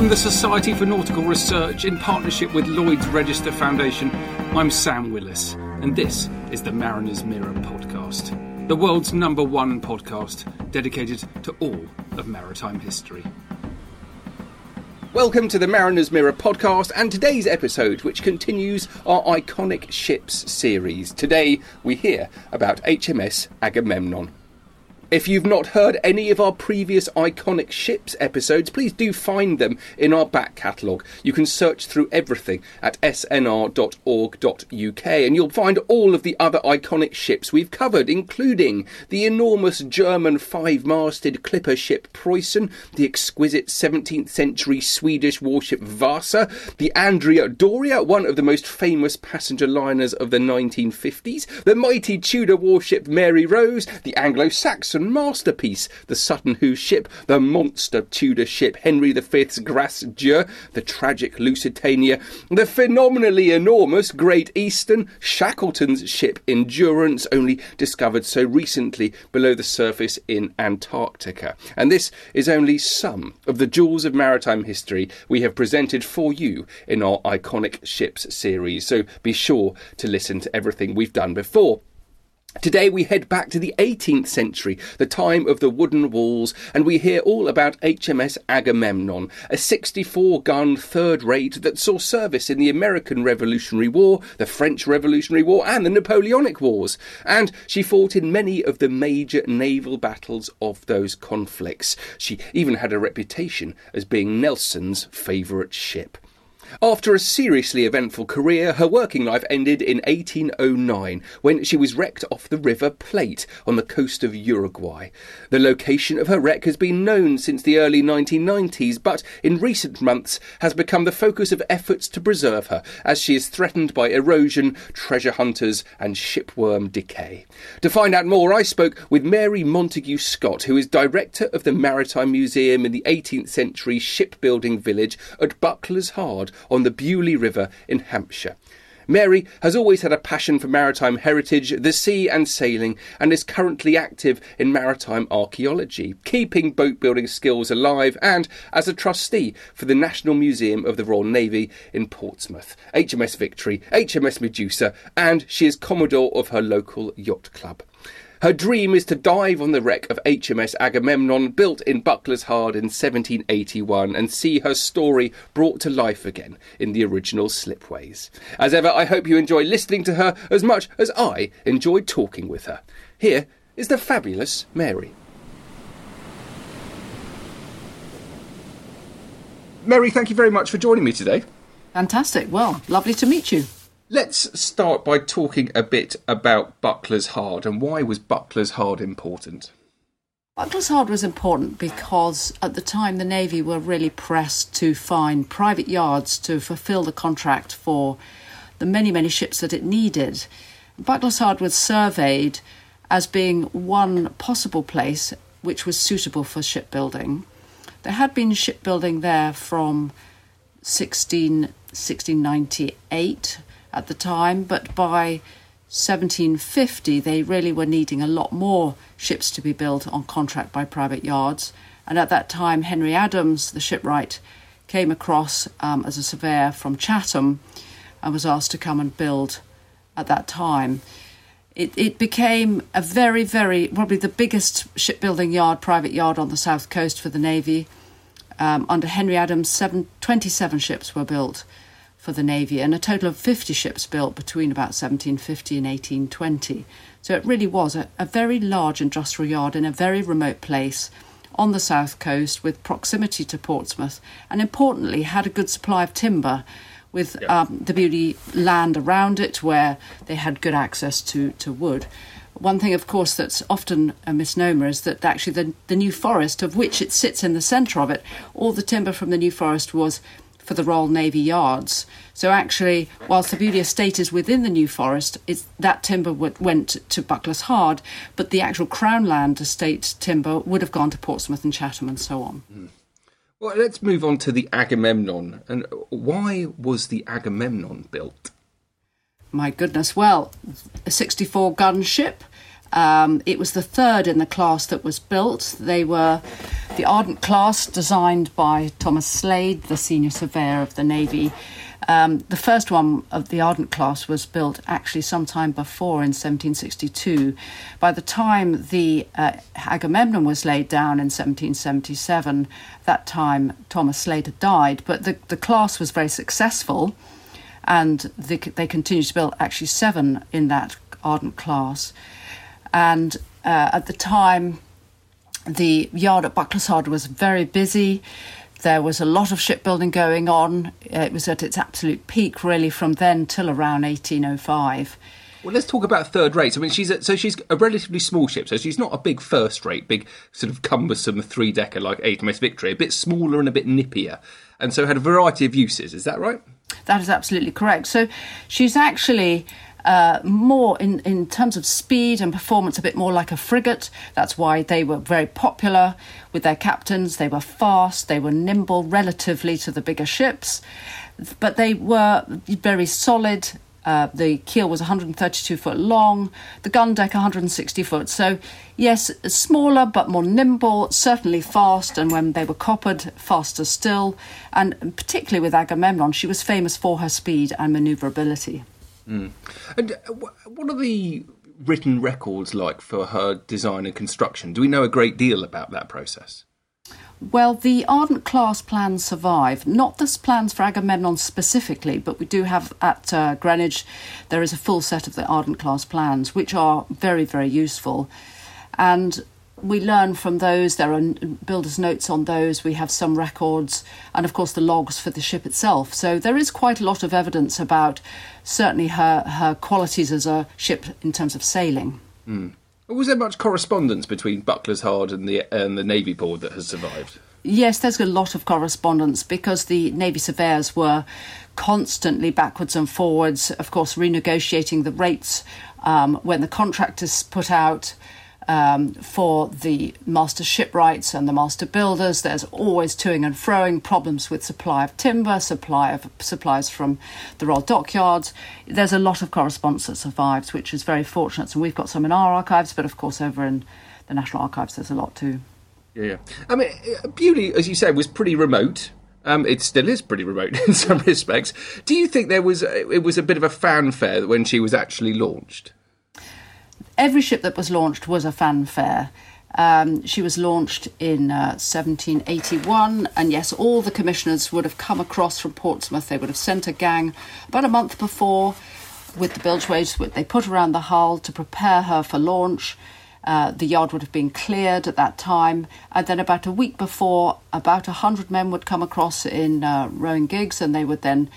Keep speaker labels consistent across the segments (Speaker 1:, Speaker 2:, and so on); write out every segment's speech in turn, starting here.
Speaker 1: From the Society for Nautical Research in partnership with Lloyd's Register Foundation, I'm Sam Willis, and this is the Mariner's Mirror podcast, the world's number one podcast dedicated to all of maritime history. Welcome to the Mariner's Mirror podcast and today's episode, which continues our iconic ships series. Today we hear about HMS Agamemnon. If you've not heard any of our previous iconic ships episodes, please do find them in our back catalogue. You can search through everything at snr.org.uk and you'll find all of the other iconic ships we've covered, including the enormous German five masted clipper ship Preussen, the exquisite 17th century Swedish warship Vasa, the Andrea Doria, one of the most famous passenger liners of the 1950s, the mighty Tudor warship Mary Rose, the Anglo Saxon masterpiece, the Sutton Hoo ship, the monster Tudor ship Henry V's Grace Dieu, the tragic Lusitania, the phenomenally enormous Great Eastern, Shackleton's ship Endurance, only discovered so recently below the surface in Antarctica. And this is only some of the jewels of maritime history we have presented for you in our iconic ships series. So be sure to listen to everything we've done before. Today we head back to the 18th century, the time of the wooden walls, and we hear all about HMS Agamemnon, a 64 gun third rate that saw service in the American Revolutionary War, the French Revolutionary War, and the Napoleonic Wars. And she fought in many of the major naval battles of those conflicts. She even had a reputation as being Nelson's favourite ship. After a seriously eventful career, her working life ended in 1809 when she was wrecked off the River Plate on the coast of Uruguay. The location of her wreck has been known since the early 1990s, but in recent months has become the focus of efforts to preserve her as she is threatened by erosion, treasure hunters, and shipworm decay. To find out more, I spoke with Mary Montagu Scott, who is director of the Maritime Museum in the 18th century shipbuilding village at Buckler's Hard on the Beaulieu River in Hampshire. Mary has always had a passion for maritime heritage, the sea, and sailing, and is currently active in maritime archaeology, keeping boat building skills alive, and as a trustee for the National Museum of the Royal Navy in Portsmouth, HMS Victory, HMS Medusa, and she is Commodore of her local yacht club. Her dream is to dive on the wreck of HMS Agamemnon, built in Buckler's Hard in 1781, and see her story brought to life again in the original slipways. As ever, I hope you enjoy listening to her as much as I enjoyed talking with her. Here is the fabulous Mary. Mary, thank you very much for joining me today.
Speaker 2: Fantastic. Well, lovely to meet you.
Speaker 1: Let's start by talking a bit about Buckler's Hard and why was Buckler's Hard important?
Speaker 2: Buckler's Hard was important because at the time the Navy were really pressed to find private yards to fulfil the contract for the many, many ships that it needed. Buckler's Hard was surveyed as being one possible place which was suitable for shipbuilding. There had been shipbuilding there from 16, 1698 at the time, but by 1750 they really were needing a lot more ships to be built on contract by private yards. And at that time, Henry Adams, the shipwright, came across um, as a surveyor from Chatham and was asked to come and build at that time. It, it became a very, very, probably the biggest shipbuilding yard, private yard on the south coast for the Navy. Um, under Henry Adams, seven, 27 ships were built for the Navy and a total of 50 ships built between about 1750 and 1820. So it really was a, a very large industrial yard in a very remote place on the south coast with proximity to Portsmouth and importantly had a good supply of timber with yep. um, the Beaulieu land around it where they had good access to, to wood. One thing, of course, that's often a misnomer is that actually the, the New Forest, of which it sits in the centre of it, all the timber from the New Forest was for the Royal Navy yards. So actually, whilst the Beaulieu estate is within the New Forest, that timber went to Bucklers Hard, but the actual Crown Land estate timber would have gone to Portsmouth and Chatham and so on. Mm.
Speaker 1: Well, let's move on to the Agamemnon. And why was the Agamemnon built?
Speaker 2: My goodness, well, a 64 gun ship. Um, it was the third in the class that was built. They were the Ardent class, designed by Thomas Slade, the senior surveyor of the Navy. Um, the first one of the Ardent class was built actually sometime before in 1762. By the time the uh, Agamemnon was laid down in 1777, that time Thomas Slade had died, but the, the class was very successful and they, they continued to build actually seven in that Ardent class. And uh, at the time, the yard at Buckler's was very busy. There was a lot of shipbuilding going on. Uh, it was at its absolute peak, really, from then till around 1805.
Speaker 1: Well, let's talk about third rates. I mean, she's a, so she's a relatively small ship, so she's not a big first rate, big sort of cumbersome three decker like HMS Victory. A bit smaller and a bit nippier, and so had a variety of uses. Is that right?
Speaker 2: That is absolutely correct. So she's actually uh, more in, in terms of speed and performance, a bit more like a frigate. That's why they were very popular with their captains. They were fast, they were nimble relatively to the bigger ships, but they were very solid. Uh, the keel was 132 foot long, the gun deck 160 foot. So, yes, smaller but more nimble, certainly fast, and when they were coppered, faster still. And particularly with Agamemnon, she was famous for her speed and manoeuvrability.
Speaker 1: Mm. And uh, what are the written records like for her design and construction? Do we know a great deal about that process?
Speaker 2: Well, the Ardent class plans survive. Not the plans for Agamemnon specifically, but we do have at uh, Greenwich, there is a full set of the Ardent class plans, which are very, very useful. And we learn from those. There are builders' notes on those. We have some records, and of course the logs for the ship itself. So there is quite a lot of evidence about certainly her her qualities as a ship in terms of sailing.
Speaker 1: Mm. Was there much correspondence between Buckler's Hard and the and the Navy Board that has survived?
Speaker 2: Yes, there's a lot of correspondence because the Navy surveyors were constantly backwards and forwards, of course, renegotiating the rates um, when the contract is put out um, for the master shipwrights and the master builders. There's always toing and froing, problems with supply of timber, supply of supplies from the Royal Dockyards. There's a lot of correspondence that survives, which is very fortunate. And we've got some in our archives, but of course over in the National Archives there's a lot too.
Speaker 1: Yeah, yeah. I mean, Beaulieu, as you said, was pretty remote. Um, it still is pretty remote in some respects. Do you think there was it was a bit of a fanfare when she was actually launched?
Speaker 2: Every ship that was launched was a fanfare. Um, she was launched in uh, 1781, and yes, all the commissioners would have come across from Portsmouth. They would have sent a gang about a month before with the bilgeways that they put around the hull to prepare her for launch. Uh, the yard would have been cleared at that time, and then about a week before, about a hundred men would come across in uh, rowing gigs, and they would then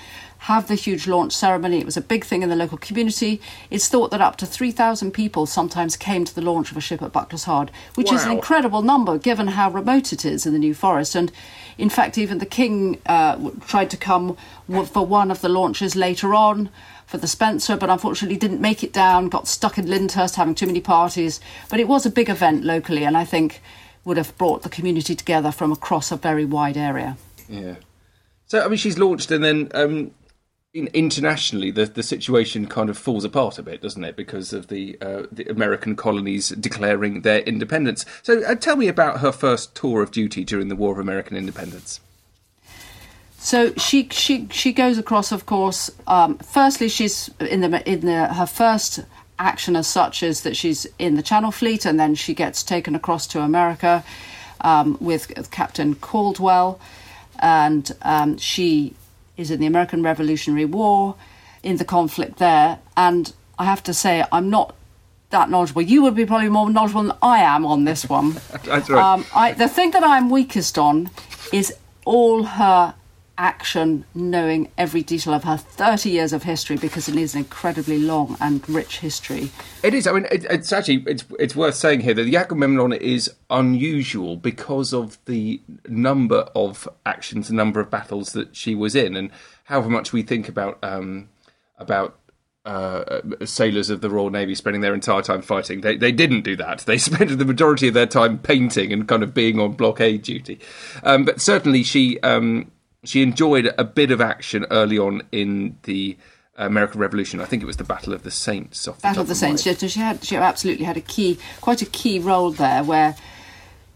Speaker 2: have the huge launch ceremony. It was a big thing in the local community. It's thought that up to 3,000 people sometimes came to the launch of a ship at Bucklers Hard, which wow. is an incredible number given how remote it is in the New Forest. And in fact, even the King uh, tried to come for one of the launches later on for the Spencer, but unfortunately didn't make it down, got stuck in Lyndhurst having too many parties. But it was a big event locally, and I think would have brought the community together from across a very wide area.
Speaker 1: Yeah. So, I mean, she's launched, and then um, in, internationally, the the situation kind of falls apart a bit, doesn't it? Because of the uh, the American colonies declaring their independence. So, uh, tell me about her first tour of duty during the War of American Independence.
Speaker 2: So she she she goes across, of course. Um, firstly, she's in the in the her first action as such is that she's in the Channel Fleet, and then she gets taken across to America um, with Captain Caldwell, and um, she is in the American Revolutionary War, in the conflict there. And I have to say, I'm not that knowledgeable. You would be probably more knowledgeable than I am on this one.
Speaker 1: That's right. Um,
Speaker 2: I, the thing that I'm weakest on is all her action, knowing every detail of her 30 years of history because it is an incredibly long and rich history.
Speaker 1: It is. I mean, it, it's actually it's it's worth saying here that the Agamemnon is unusual because of the number of actions, the number of battles that she was in, and however much we think about um, about uh, sailors of the Royal Navy spending their entire time fighting. They they didn't do that. They spent the majority of their time painting and kind of being on blockade duty. Um, but certainly she um, she enjoyed a bit of action early on in the American Revolution. I think it was the Battle of the Saints.
Speaker 2: The Battle of the Saints. She, she had she absolutely had a key, quite a key role there, where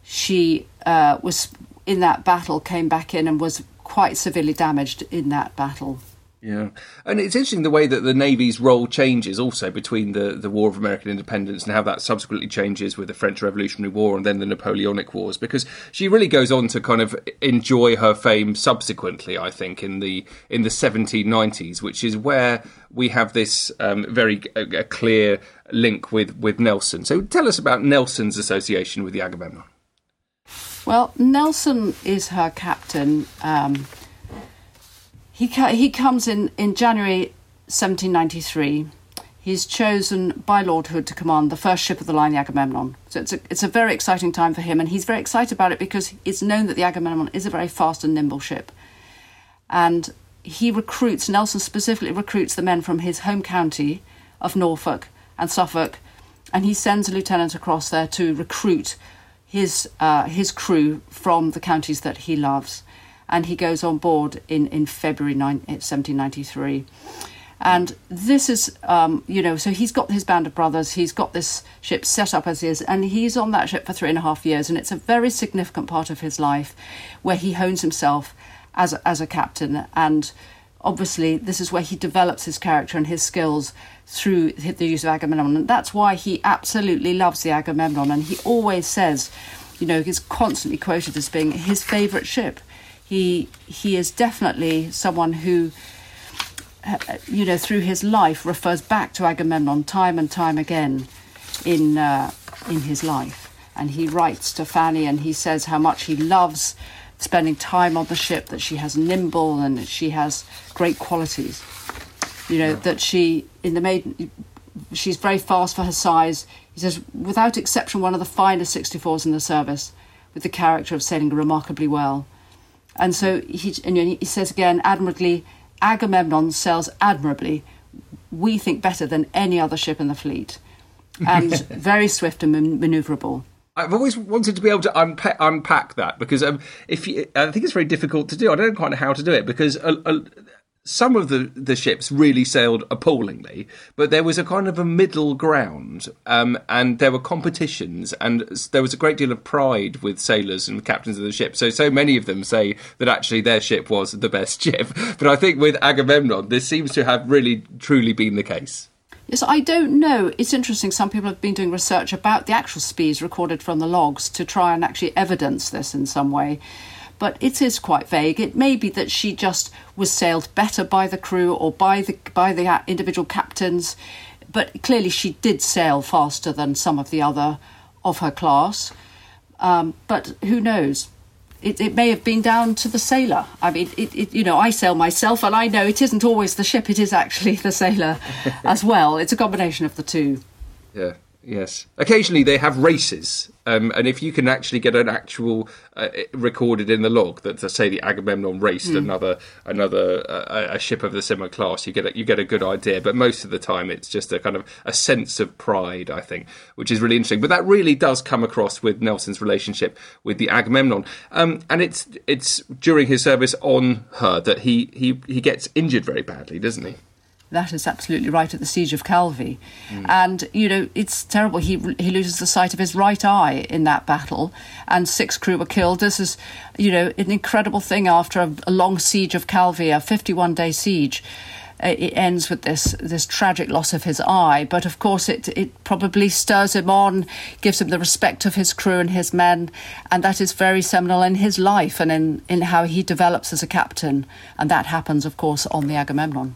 Speaker 2: she uh, was in that battle, came back in, and was quite severely damaged in that battle.
Speaker 1: Yeah, and it's interesting the way that the Navy's role changes also between the, the War of American Independence and how that subsequently changes with the French Revolutionary War and then the Napoleonic Wars, because she really goes on to kind of enjoy her fame subsequently. I think in the in the 1790s, which is where we have this um, very a clear link with with Nelson. So tell us about Nelson's association with the Agamemnon.
Speaker 2: Well, Nelson is her captain. Um, he, he comes in, in January 1793. He's chosen by Lord Hood to command the first ship of the line, the Agamemnon. So it's a, it's a very exciting time for him, and he's very excited about it because it's known that the Agamemnon is a very fast and nimble ship. And he recruits, Nelson specifically recruits the men from his home county of Norfolk and Suffolk, and he sends a lieutenant across there to recruit his uh, his crew from the counties that he loves and he goes on board in, in February 9, 1793. And this is, um, you know, so he's got his band of brothers, he's got this ship set up as is, and he's on that ship for three and a half years. And it's a very significant part of his life where he hones himself as as a captain. And obviously, this is where he develops his character and his skills through the use of Agamemnon. And that's why he absolutely loves the Agamemnon. And he always says, you know, he's constantly quoted as being his favourite ship he he is definitely someone who uh, you know through his life refers back to Agamemnon time and time again in uh, in his life. And he writes to Fanny and he says how much he loves spending time on the ship that she has nimble and she has great qualities. You know that she in the maiden she's very fast for her size. He says without exception one of the finest 64s in the service with the character of sailing remarkably well and so he, and he says again, admirably, Agamemnon sails admirably. We think better than any other ship in the fleet, and very swift and man- manoeuvrable.
Speaker 1: I've always wanted to be able to unpack, unpack that because um, if you, I think it's very difficult to do. I don't quite know how to do it because a, a, some of the, the ships really sailed appallingly, but there was a kind of a middle ground, um, and there were competitions, and there was a great deal of pride with sailors and captains of the ship. So, so many of them say that actually their ship was the best ship. But I think with Agamemnon, this seems to have really truly been the case.
Speaker 2: Yes, I don't know. It's interesting. Some people have been doing research about the actual speeds recorded from the logs to try and actually evidence this in some way but it is quite vague. It may be that she just was sailed better by the crew or by the by the individual captains, but clearly she did sail faster than some of the other of her class. Um, but who knows? It, it, may have been down to the sailor. I mean, it, it, you know, I sail myself, and I know it isn't always the ship; it is actually the sailor as well. It's a combination of the two.
Speaker 1: Yeah, Yes. Occasionally they have races, um, and if you can actually get an actual uh, recorded in the log that, to say, the Agamemnon raced mm. another another uh, a ship of the similar class, you get a, you get a good idea. But most of the time, it's just a kind of a sense of pride, I think, which is really interesting. But that really does come across with Nelson's relationship with the Agamemnon, um, and it's it's during his service on her that he he he gets injured very badly, doesn't he?
Speaker 2: That is absolutely right at the siege of Calvi, mm. and you know it's terrible. He he loses the sight of his right eye in that battle, and six crew were killed. This is, you know, an incredible thing after a, a long siege of Calvi, a fifty-one day siege. Uh, it ends with this this tragic loss of his eye. But of course, it it probably stirs him on, gives him the respect of his crew and his men, and that is very seminal in his life and in in how he develops as a captain. And that happens, of course, on the Agamemnon.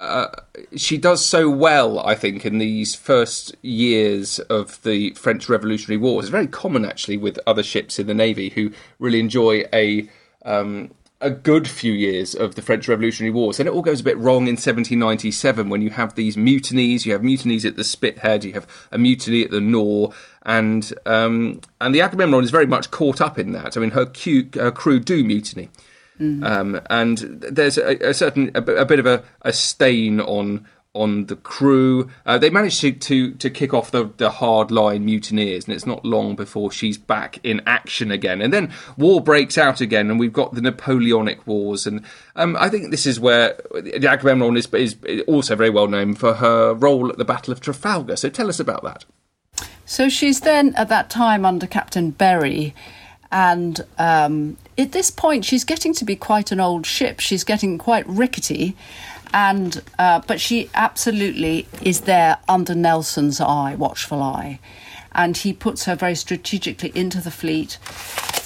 Speaker 1: uh, she does so well, I think, in these first years of the French Revolutionary Wars. It's very common, actually, with other ships in the Navy who really enjoy a um, a good few years of the French Revolutionary Wars. Then it all goes a bit wrong in 1797 when you have these mutinies. You have mutinies at the Spithead, you have a mutiny at the Nore, and um, and the Agamemnon is very much caught up in that. I mean, her, her crew do mutiny. Mm. Um, and there's a, a certain a, a, bit of a, a stain on on the crew. Uh, they managed to, to, to kick off the, the hard line mutineers, and it's not long before she's back in action again. And then war breaks out again, and we've got the Napoleonic Wars. And um, I think this is where the Agamemnon is, is also very well known for her role at the Battle of Trafalgar. So tell us about that.
Speaker 2: So she's then at that time under Captain Berry. And um, at this point, she's getting to be quite an old ship. She's getting quite rickety and uh, but she absolutely is there under Nelson's eye, watchful eye, and he puts her very strategically into the fleet.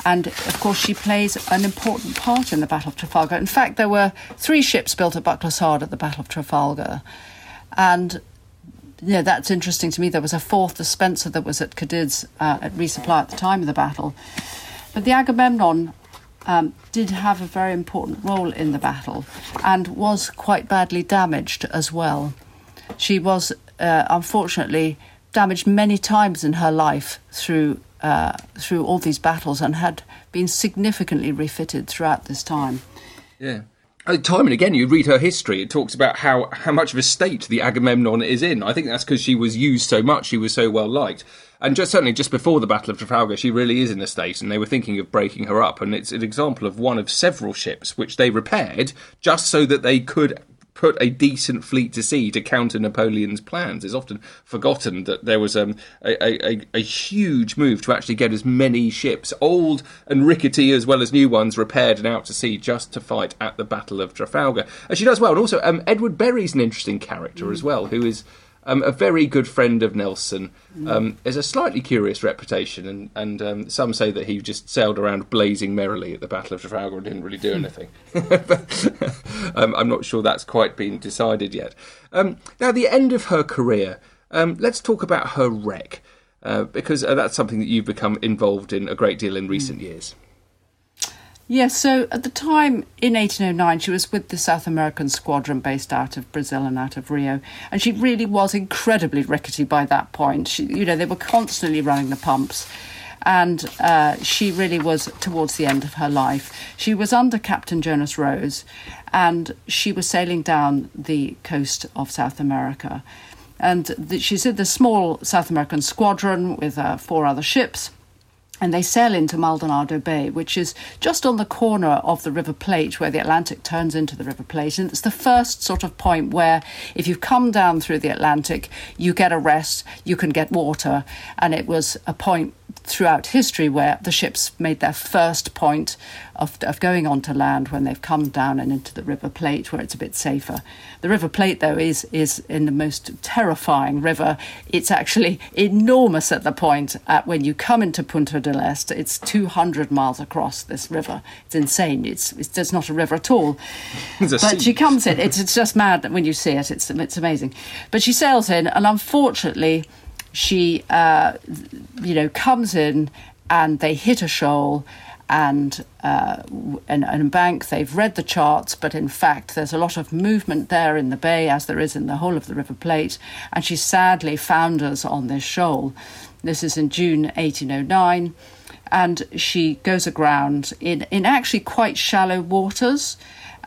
Speaker 2: And of course, she plays an important part in the Battle of Trafalgar. In fact, there were three ships built at Buckler's at the Battle of Trafalgar, and yeah, that's interesting to me. There was a fourth, the Spencer, that was at Cadiz uh, at resupply at the time of the battle. But the Agamemnon um, did have a very important role in the battle and was quite badly damaged as well. She was uh, unfortunately damaged many times in her life through uh, through all these battles and had been significantly refitted throughout this time.
Speaker 1: Yeah. Uh, time and again, you read her history. It talks about how, how much of a state the Agamemnon is in. I think that's because she was used so much; she was so well liked. And just certainly just before the Battle of Trafalgar, she really is in a state, and they were thinking of breaking her up. And it's an example of one of several ships which they repaired just so that they could put a decent fleet to sea to counter Napoleon's plans. It's often forgotten that there was um, a, a, a, huge move to actually get as many ships, old and rickety as well as new ones, repaired and out to sea just to fight at the Battle of Trafalgar. And she does well. And also, um, Edward Berry's an interesting character as well, who is um, a very good friend of Nelson. Um, has a slightly curious reputation, and, and um, some say that he just sailed around blazing merrily at the Battle of Trafalgar and didn't really do anything. um, I'm not sure that's quite been decided yet. Um, now, the end of her career, um, let's talk about her wreck, uh, because uh, that's something that you've become involved in a great deal in recent mm. years.
Speaker 2: Yes, so at the time in 1809, she was with the South American squadron based out of Brazil and out of Rio, and she really was incredibly rickety by that point. She, you know, they were constantly running the pumps, and uh, she really was towards the end of her life. She was under Captain Jonas Rose, and she was sailing down the coast of South America. And the, she's in the small South American squadron with uh, four other ships and they sail into Maldonado Bay, which is just on the corner of the River Plate where the Atlantic turns into the River Plate. And it's the first sort of point where, if you've come down through the Atlantic, you get a rest, you can get water. And it was a point throughout history where the ships made their first point of, of going onto land when they've come down and into the River Plate where it's a bit safer. The River Plate, though, is, is in the most terrifying river. It's actually enormous at the point at when you come into Punta del Este. It's 200 miles across this river. It's insane. It's, it's, it's not a river at all. but sea. she comes in. It's, it's just mad that when you see it. It's, it's amazing. But she sails in, and unfortunately, she, uh, you know, comes in and they hit a shoal and uh, an, an bank. They've read the charts, but in fact, there's a lot of movement there in the bay, as there is in the whole of the River Plate. And she sadly founders on this shoal. This is in June 1809, and she goes aground in, in actually quite shallow waters.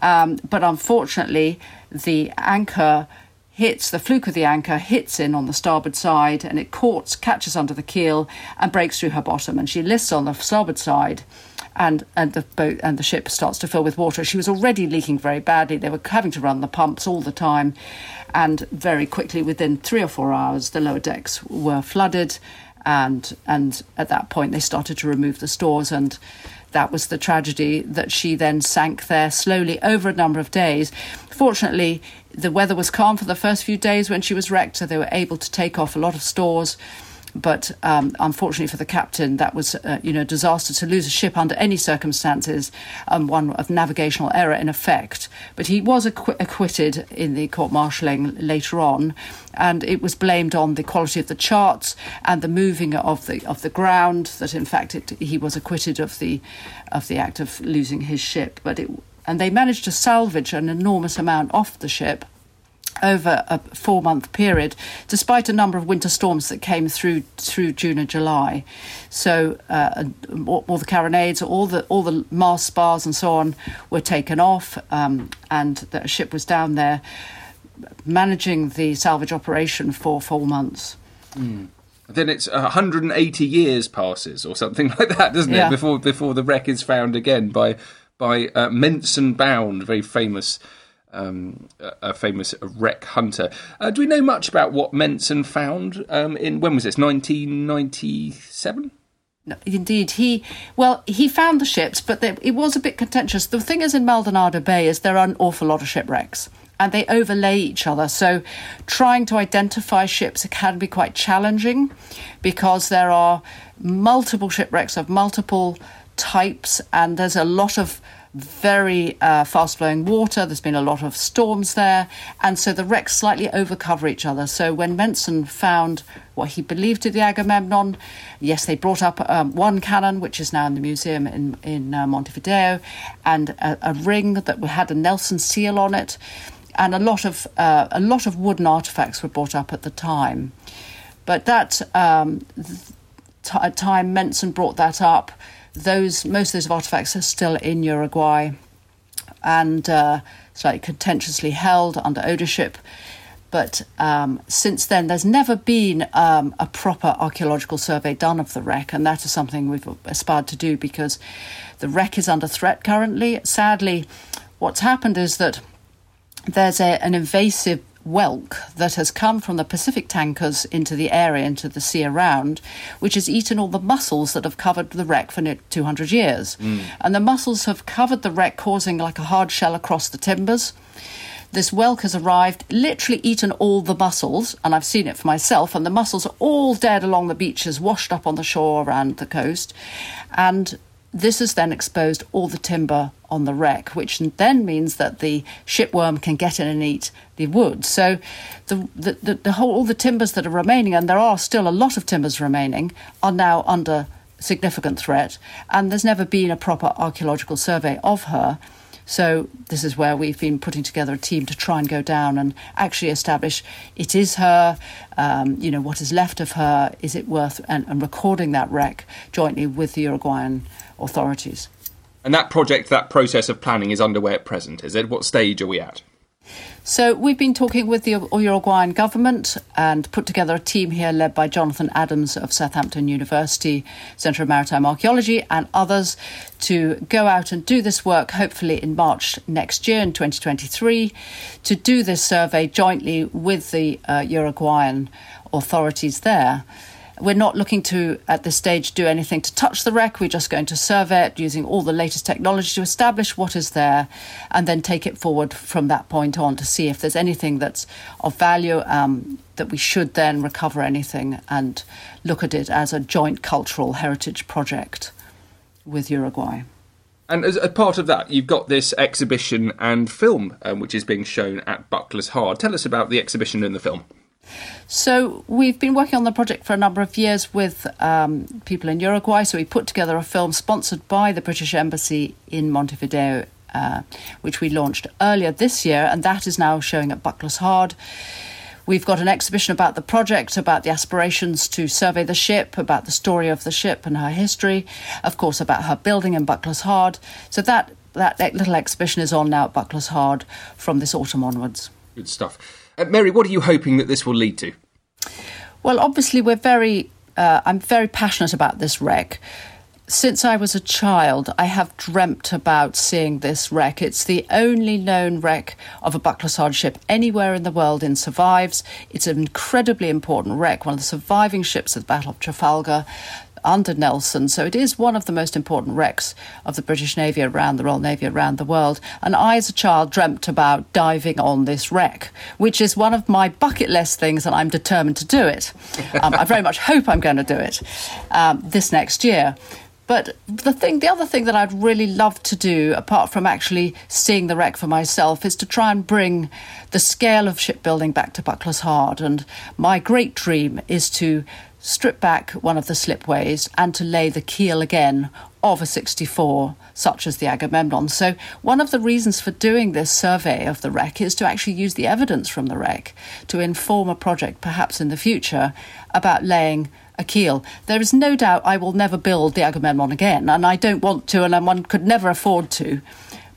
Speaker 2: Um, but unfortunately, the anchor hits the fluke of the anchor hits in on the starboard side and it courts, catches under the keel and breaks through her bottom and she lists on the starboard side and and the boat and the ship starts to fill with water she was already leaking very badly they were having to run the pumps all the time and very quickly within 3 or 4 hours the lower decks were flooded and and at that point they started to remove the stores and that was the tragedy that she then sank there slowly over a number of days. Fortunately, the weather was calm for the first few days when she was wrecked, so they were able to take off a lot of stores. But um, unfortunately for the captain, that was uh, you know disaster to lose a ship under any circumstances, um, one of navigational error in effect. But he was acqu- acquitted in the court martialing later on, and it was blamed on the quality of the charts and the moving of the of the ground. That in fact it, he was acquitted of the of the act of losing his ship. But it and they managed to salvage an enormous amount off the ship over a four month period, despite a number of winter storms that came through through June and July. So uh, all, the carronades, all the all the mast spars and so on were taken off, um, and the ship was down there managing the salvage operation for four months.
Speaker 1: Mm. Then it's 180 years passes or something like that, doesn't yeah. it? Before before the wreck is found again by by uh, Mensun Bound, a very famous um, a famous wreck hunter. Uh, do we know much about what Mensun found um, in when was this? 1997.
Speaker 2: No, indeed, he well he found the ships, but they, it was a bit contentious. The thing is, in Maldonado Bay, is there are an awful lot of shipwrecks, and they overlay each other. So, trying to identify ships can be quite challenging, because there are multiple shipwrecks of multiple types, and there's a lot of very uh, fast flowing water. There's been a lot of storms there. And so the wrecks slightly overcover each other. So when Mensun found what he believed to be the Agamemnon, yes, they brought up um, one cannon, which is now in the museum in, in uh, Montevideo, and a, a, ring that had a Nelson seal on it. And a lot of uh, a lot of wooden artifacts were brought up at the time, but that um, time Mensun brought that up those most of those artifacts are still in Uruguay and uh, slightly contentiously held under ownership. But um, since then, there's never been um, a proper archaeological survey done of the wreck, and that is something we've aspired to do because the wreck is under threat currently. Sadly, what's happened is that there's a, an invasive whelk that has come from the Pacific tankers into the area, into the sea around, which has eaten all the mussels that have covered the wreck for 200 years. Mm. And the mussels have covered the wreck, causing like a hard shell across the timbers. This whelk has arrived, literally eaten all the mussels, and I've seen it for myself, and the mussels are all dead along the beaches, washed up on the shore around the coast. And this has then exposed all the timber on the wreck, which then means that the shipworm can get in and eat the wood. So, the, the, the, the whole all the timbers that are remaining, and there are still a lot of timbers remaining, are now under significant threat. And there's never been a proper archaeological survey of her. So this is where we've been putting together a team to try and go down and actually establish it is her, um, you know, what is left of her, is it worth, and, and recording that wreck jointly with the Uruguayan authorities.
Speaker 1: And that project, that process of planning is underway at present, is it? What stage are we at?
Speaker 2: So we've been talking with the Uruguayan government and put together a team here led by Jonathan Adams of Southampton University Centre of Maritime Archaeology and others to go out and do this work hopefully in March next year in 2023 to do this survey jointly with the uh, Uruguayan authorities there. We're not looking to, at this stage, do anything to touch the wreck. We're just going to survey it using all the latest technology to establish what is there and then take it forward from that point on to see if there's anything that's of value um, that we should then recover anything and look at it as a joint cultural heritage project with Uruguay.
Speaker 1: And as a part of that, you've got this exhibition and film, um, which is being shown at Bucklers Hard. Tell us about the exhibition and the film.
Speaker 2: So we've been working on the project for a number of years with um, people in Uruguay. So we put together a film sponsored by the British Embassy in Montevideo, uh, which we launched earlier this year, and that is now showing at Bucklers Hard. We've got an exhibition about the project, about the aspirations to survey the ship, about the story of the ship and her history, of course, about her building in Bucklers Hard. So that, that little exhibition is on now at Bucklers Hard from this autumn onwards.
Speaker 1: Good stuff. Uh, Mary, what are you hoping that this will lead to?
Speaker 2: Well, obviously, we're very. Uh, I'm very passionate about this wreck. Since I was a child, I have dreamt about seeing this wreck. It's the only known wreck of a Bucklers ship anywhere in the world in survives. It's an incredibly important wreck, one of the surviving ships of the Battle of Trafalgar under Nelson. So it is one of the most important wrecks of the British Navy around the Royal Navy around the world. And I, as a child, dreamt about diving on this wreck, which is one of my bucket list things, and I'm determined to do it. Um, I very much hope I'm going to do it um, this next year. But the thing, the other thing that I'd really love to do, apart from actually seeing the wreck for myself, is to try and bring the scale of shipbuilding back to Bucklers Hard. And my great dream is to strip back one of the slipways and to lay the keel again of a 64, such as the Agamemnon. So, one of the reasons for doing this survey of the wreck is to actually use the evidence from the wreck to inform a project, perhaps in the future, about laying a keel. There is no doubt I will never build the Agamemnon again, and I don't want to, and one could never afford to.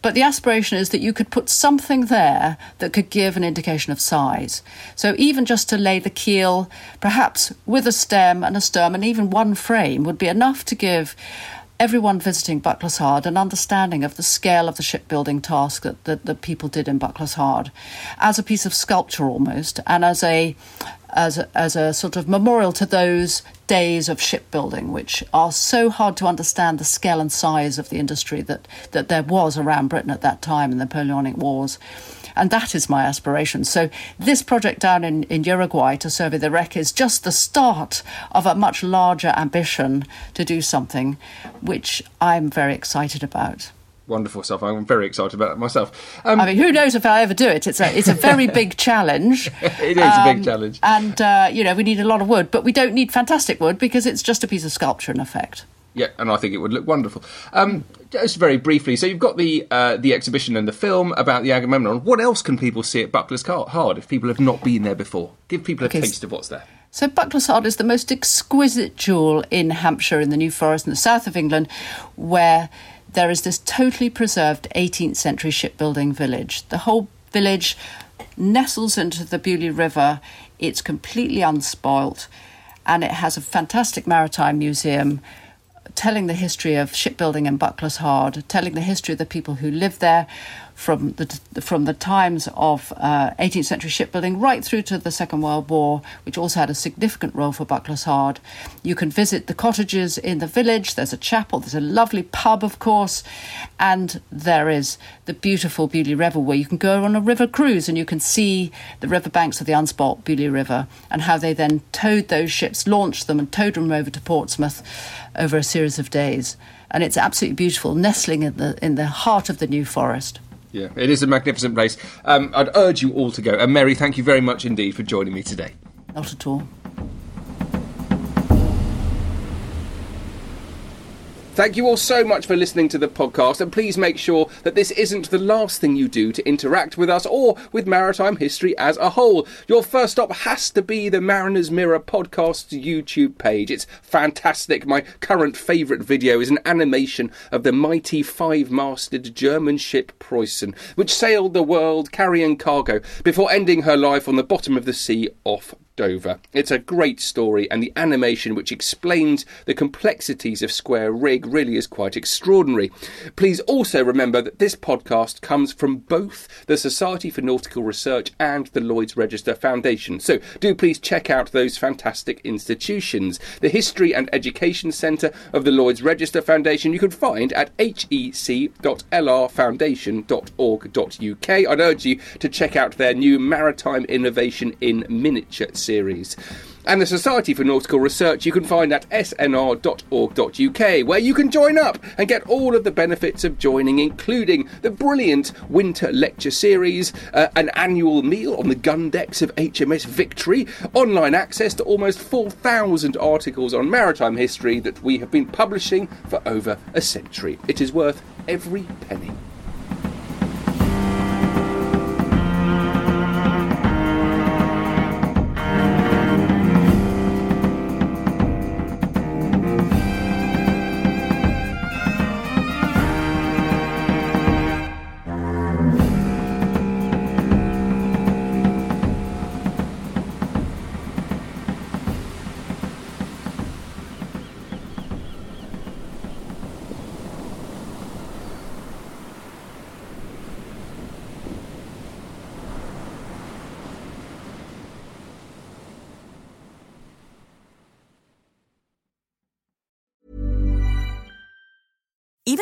Speaker 2: But the aspiration is that you could put something there that could give an indication of size. So even just to lay the keel, perhaps with a stem and a stern and even one frame, would be enough to give everyone visiting Bucklers Hard an understanding of the scale of the shipbuilding task that, that people did in Bucklers Hard as a piece of sculpture almost and as a as a, as a sort of memorial to those days of shipbuilding, which are so hard to understand the scale and size of the industry that, that there was around Britain at that time in the Napoleonic Wars. And that is my aspiration. So, this project down in, in Uruguay to survey the wreck is just the start of a much larger ambition to do something which I'm very excited about
Speaker 1: wonderful stuff. I'm very excited about it myself.
Speaker 2: Um, I mean, who knows if I'll ever do it? It's a it's a very big challenge.
Speaker 1: it is um, a big um, challenge,
Speaker 2: and uh, you know we need a lot of wood, but we don't need fantastic wood because it's just a piece of sculpture in effect.
Speaker 1: Yeah, and I think it would look wonderful. Um, just very briefly, so you've got the uh, the exhibition and the film about the Agamemnon. What else can people see at Bucklers Hard if people have not been there before? Give people a okay. taste of what's there.
Speaker 2: So Bucklers Hard is the most exquisite jewel in Hampshire, in the New Forest, in the south of England, where there is this totally preserved 18th century shipbuilding village. The whole village nestles into the Beaulieu River. It's completely unspoilt and it has a fantastic maritime museum telling the history of shipbuilding in Bucklers Hard, telling the history of the people who lived there from the from the times of uh, 18th century shipbuilding right through to the Second World War, which also had a significant role for Bucklers Hard. You can visit the cottages in the village. There's a chapel. There's a lovely pub, of course, and there is the beautiful Beaulieu River, where you can go on a river cruise and you can see the riverbanks of the Unspoilt Beaulieu River and how they then towed those ships, launched them, and towed them over to Portsmouth over a series of days. And it's absolutely beautiful, nestling in the in the heart of the New Forest.
Speaker 1: Yeah, it is a magnificent place. Um, I'd urge you all to go. And Mary, thank you very much indeed for joining me today.
Speaker 2: Not at all.
Speaker 1: Thank you all so much for listening to the podcast, and please make sure that this isn't the last thing you do to interact with us or with maritime history as a whole. Your first stop has to be the Mariner's Mirror podcast's YouTube page. It's fantastic. My current favourite video is an animation of the mighty five masted German ship Preußen, which sailed the world carrying cargo before ending her life on the bottom of the sea off Dover. It's a great story, and the animation which explains the complexities of Square Rig really is quite extraordinary. Please also remember that this podcast comes from both the Society for Nautical Research and the Lloyd's Register Foundation, so do please check out those fantastic institutions. The History and Education Centre of the Lloyd's Register Foundation you can find at hec.lrfoundation.org.uk. I'd urge you to check out their new Maritime Innovation in Miniature series. And the Society for Nautical Research you can find at snr.org.uk, where you can join up and get all of the benefits of joining, including the brilliant winter lecture series, uh, an annual meal on the gun decks of HMS Victory, online access to almost 4,000 articles on maritime history that we have been publishing for over a century. It is worth every penny.